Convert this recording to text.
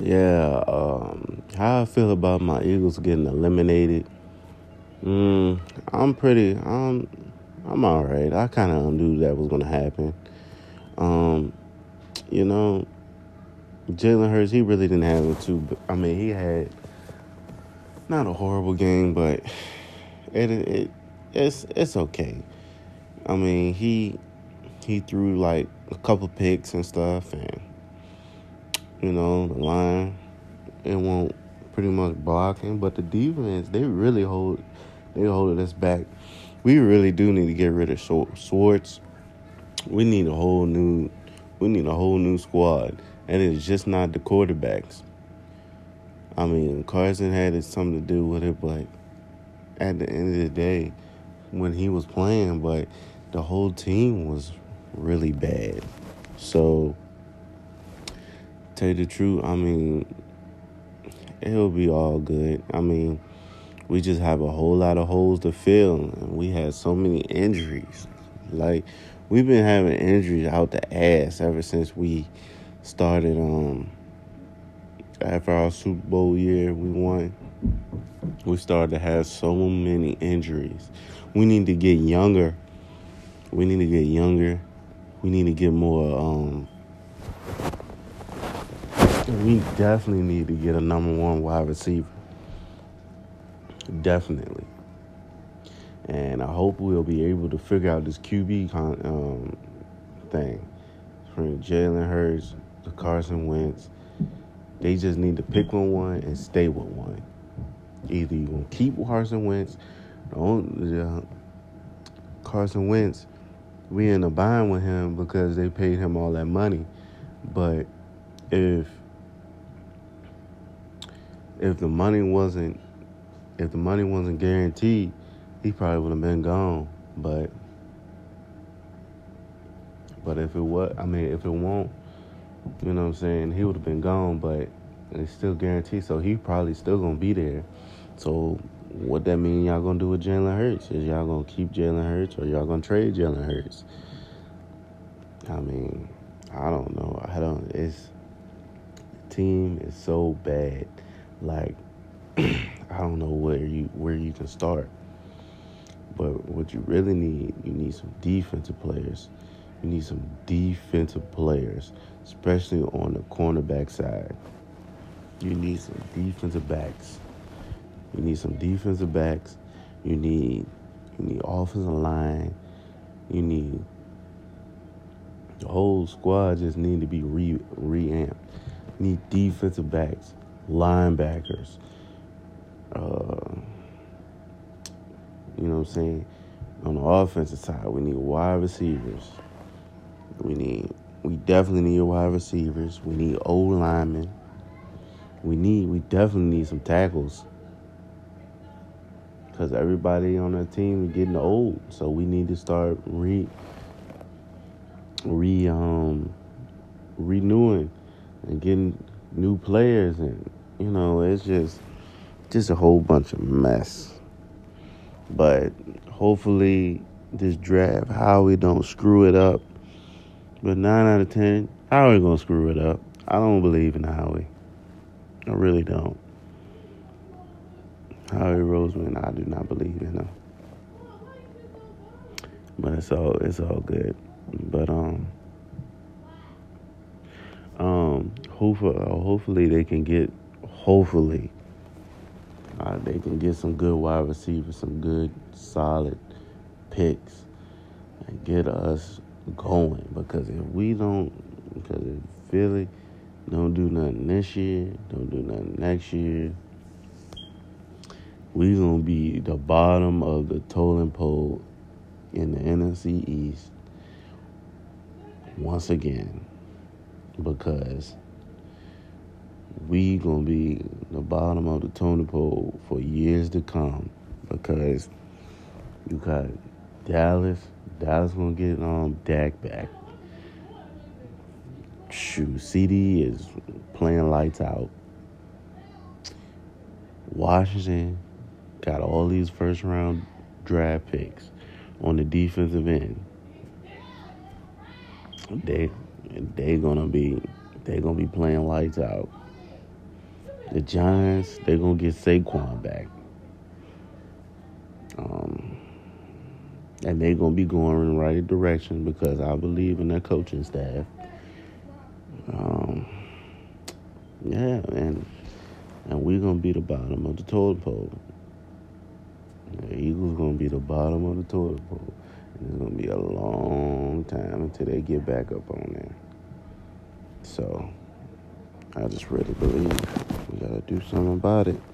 Yeah, um, how I feel about my Eagles getting eliminated. Mm, I'm pretty. I'm. I'm all right. I kind of knew that was gonna happen. Um, you know, Jalen Hurts. He really didn't have it too. I mean, he had not a horrible game, but it it it's it's okay. I mean, he he threw like a couple picks and stuff, and you know, the line, it won't pretty much block him. But the defense, they really hold, they hold us back. We really do need to get rid of Schwartz. We need a whole new, we need a whole new squad, and it's just not the quarterbacks. I mean, Carson had something to do with it, but at the end of the day, when he was playing, but the whole team was really bad. So tell you the truth, I mean, it'll be all good. I mean, we just have a whole lot of holes to fill, and we had so many injuries. Like we've been having injuries out the ass ever since we started. Um, after our Super Bowl year, we won. We started to have so many injuries. We need to get younger. We need to get younger. We need to get more um, we definitely need to get a number one wide receiver. Definitely. And I hope we'll be able to figure out this QB con- um, thing. From Jalen Hurts to Carson Wentz. They just need to pick on one and stay with one. Either you're to keep Carson Wentz. Don't, uh, Carson Wentz, we in a bind with him because they paid him all that money. But if if the money wasn't if the money wasn't guaranteed, he probably would have been gone. But but if it was, I mean, if it won't, you know what I'm saying, he would have been gone. But it's still guaranteed, so he probably still gonna be there. So what that mean y'all gonna do with Jalen Hurts? Is y'all gonna keep Jalen Hurts or y'all gonna trade Jalen Hurts? I mean, I don't know. I don't. It's team is so bad. Like I don't know where you where you can start. But what you really need, you need some defensive players. You need some defensive players, especially on the cornerback side. You need some defensive backs. You need some defensive backs. You need you need offensive line. You need the whole squad just need to be re reamped. Need defensive backs linebackers. Uh, you know what I'm saying? On the offensive side, we need wide receivers. We need we definitely need wide receivers. We need old linemen. We need we definitely need some tackles. Cause everybody on the team is getting old. So we need to start re re um renewing and getting new players and you know, it's just just a whole bunch of mess. But hopefully this draft, Howie don't screw it up. But nine out of ten, Howie gonna screw it up. I don't believe in Howie. I really don't. Howie Roseman, I do not believe in him. But it's all it's all good. But um um hopefully hopefully they can get hopefully uh, they can get some good wide receivers, some good solid picks, and get us going. Because if we don't, because if Philly don't do nothing this year, don't do nothing next year, we gonna be the bottom of the totem pole in the NFC East once again because we gonna be the bottom of the totem pole for years to come because you got Dallas. Dallas gonna get um Dak back. Shoot, CeeDee is playing lights out. Washington got all these first round draft picks on the defensive end. They they gonna be they gonna be playing lights out. The Giants, they're gonna get Saquon back. Um, and they're gonna be going in the right direction because I believe in their coaching staff. Um, yeah, and and we're gonna be the bottom of the toilet pole. The Eagles gonna be the bottom of the toilet pole. And it's gonna be a long time until they get back up on there. So I just really believe we gotta do something about it.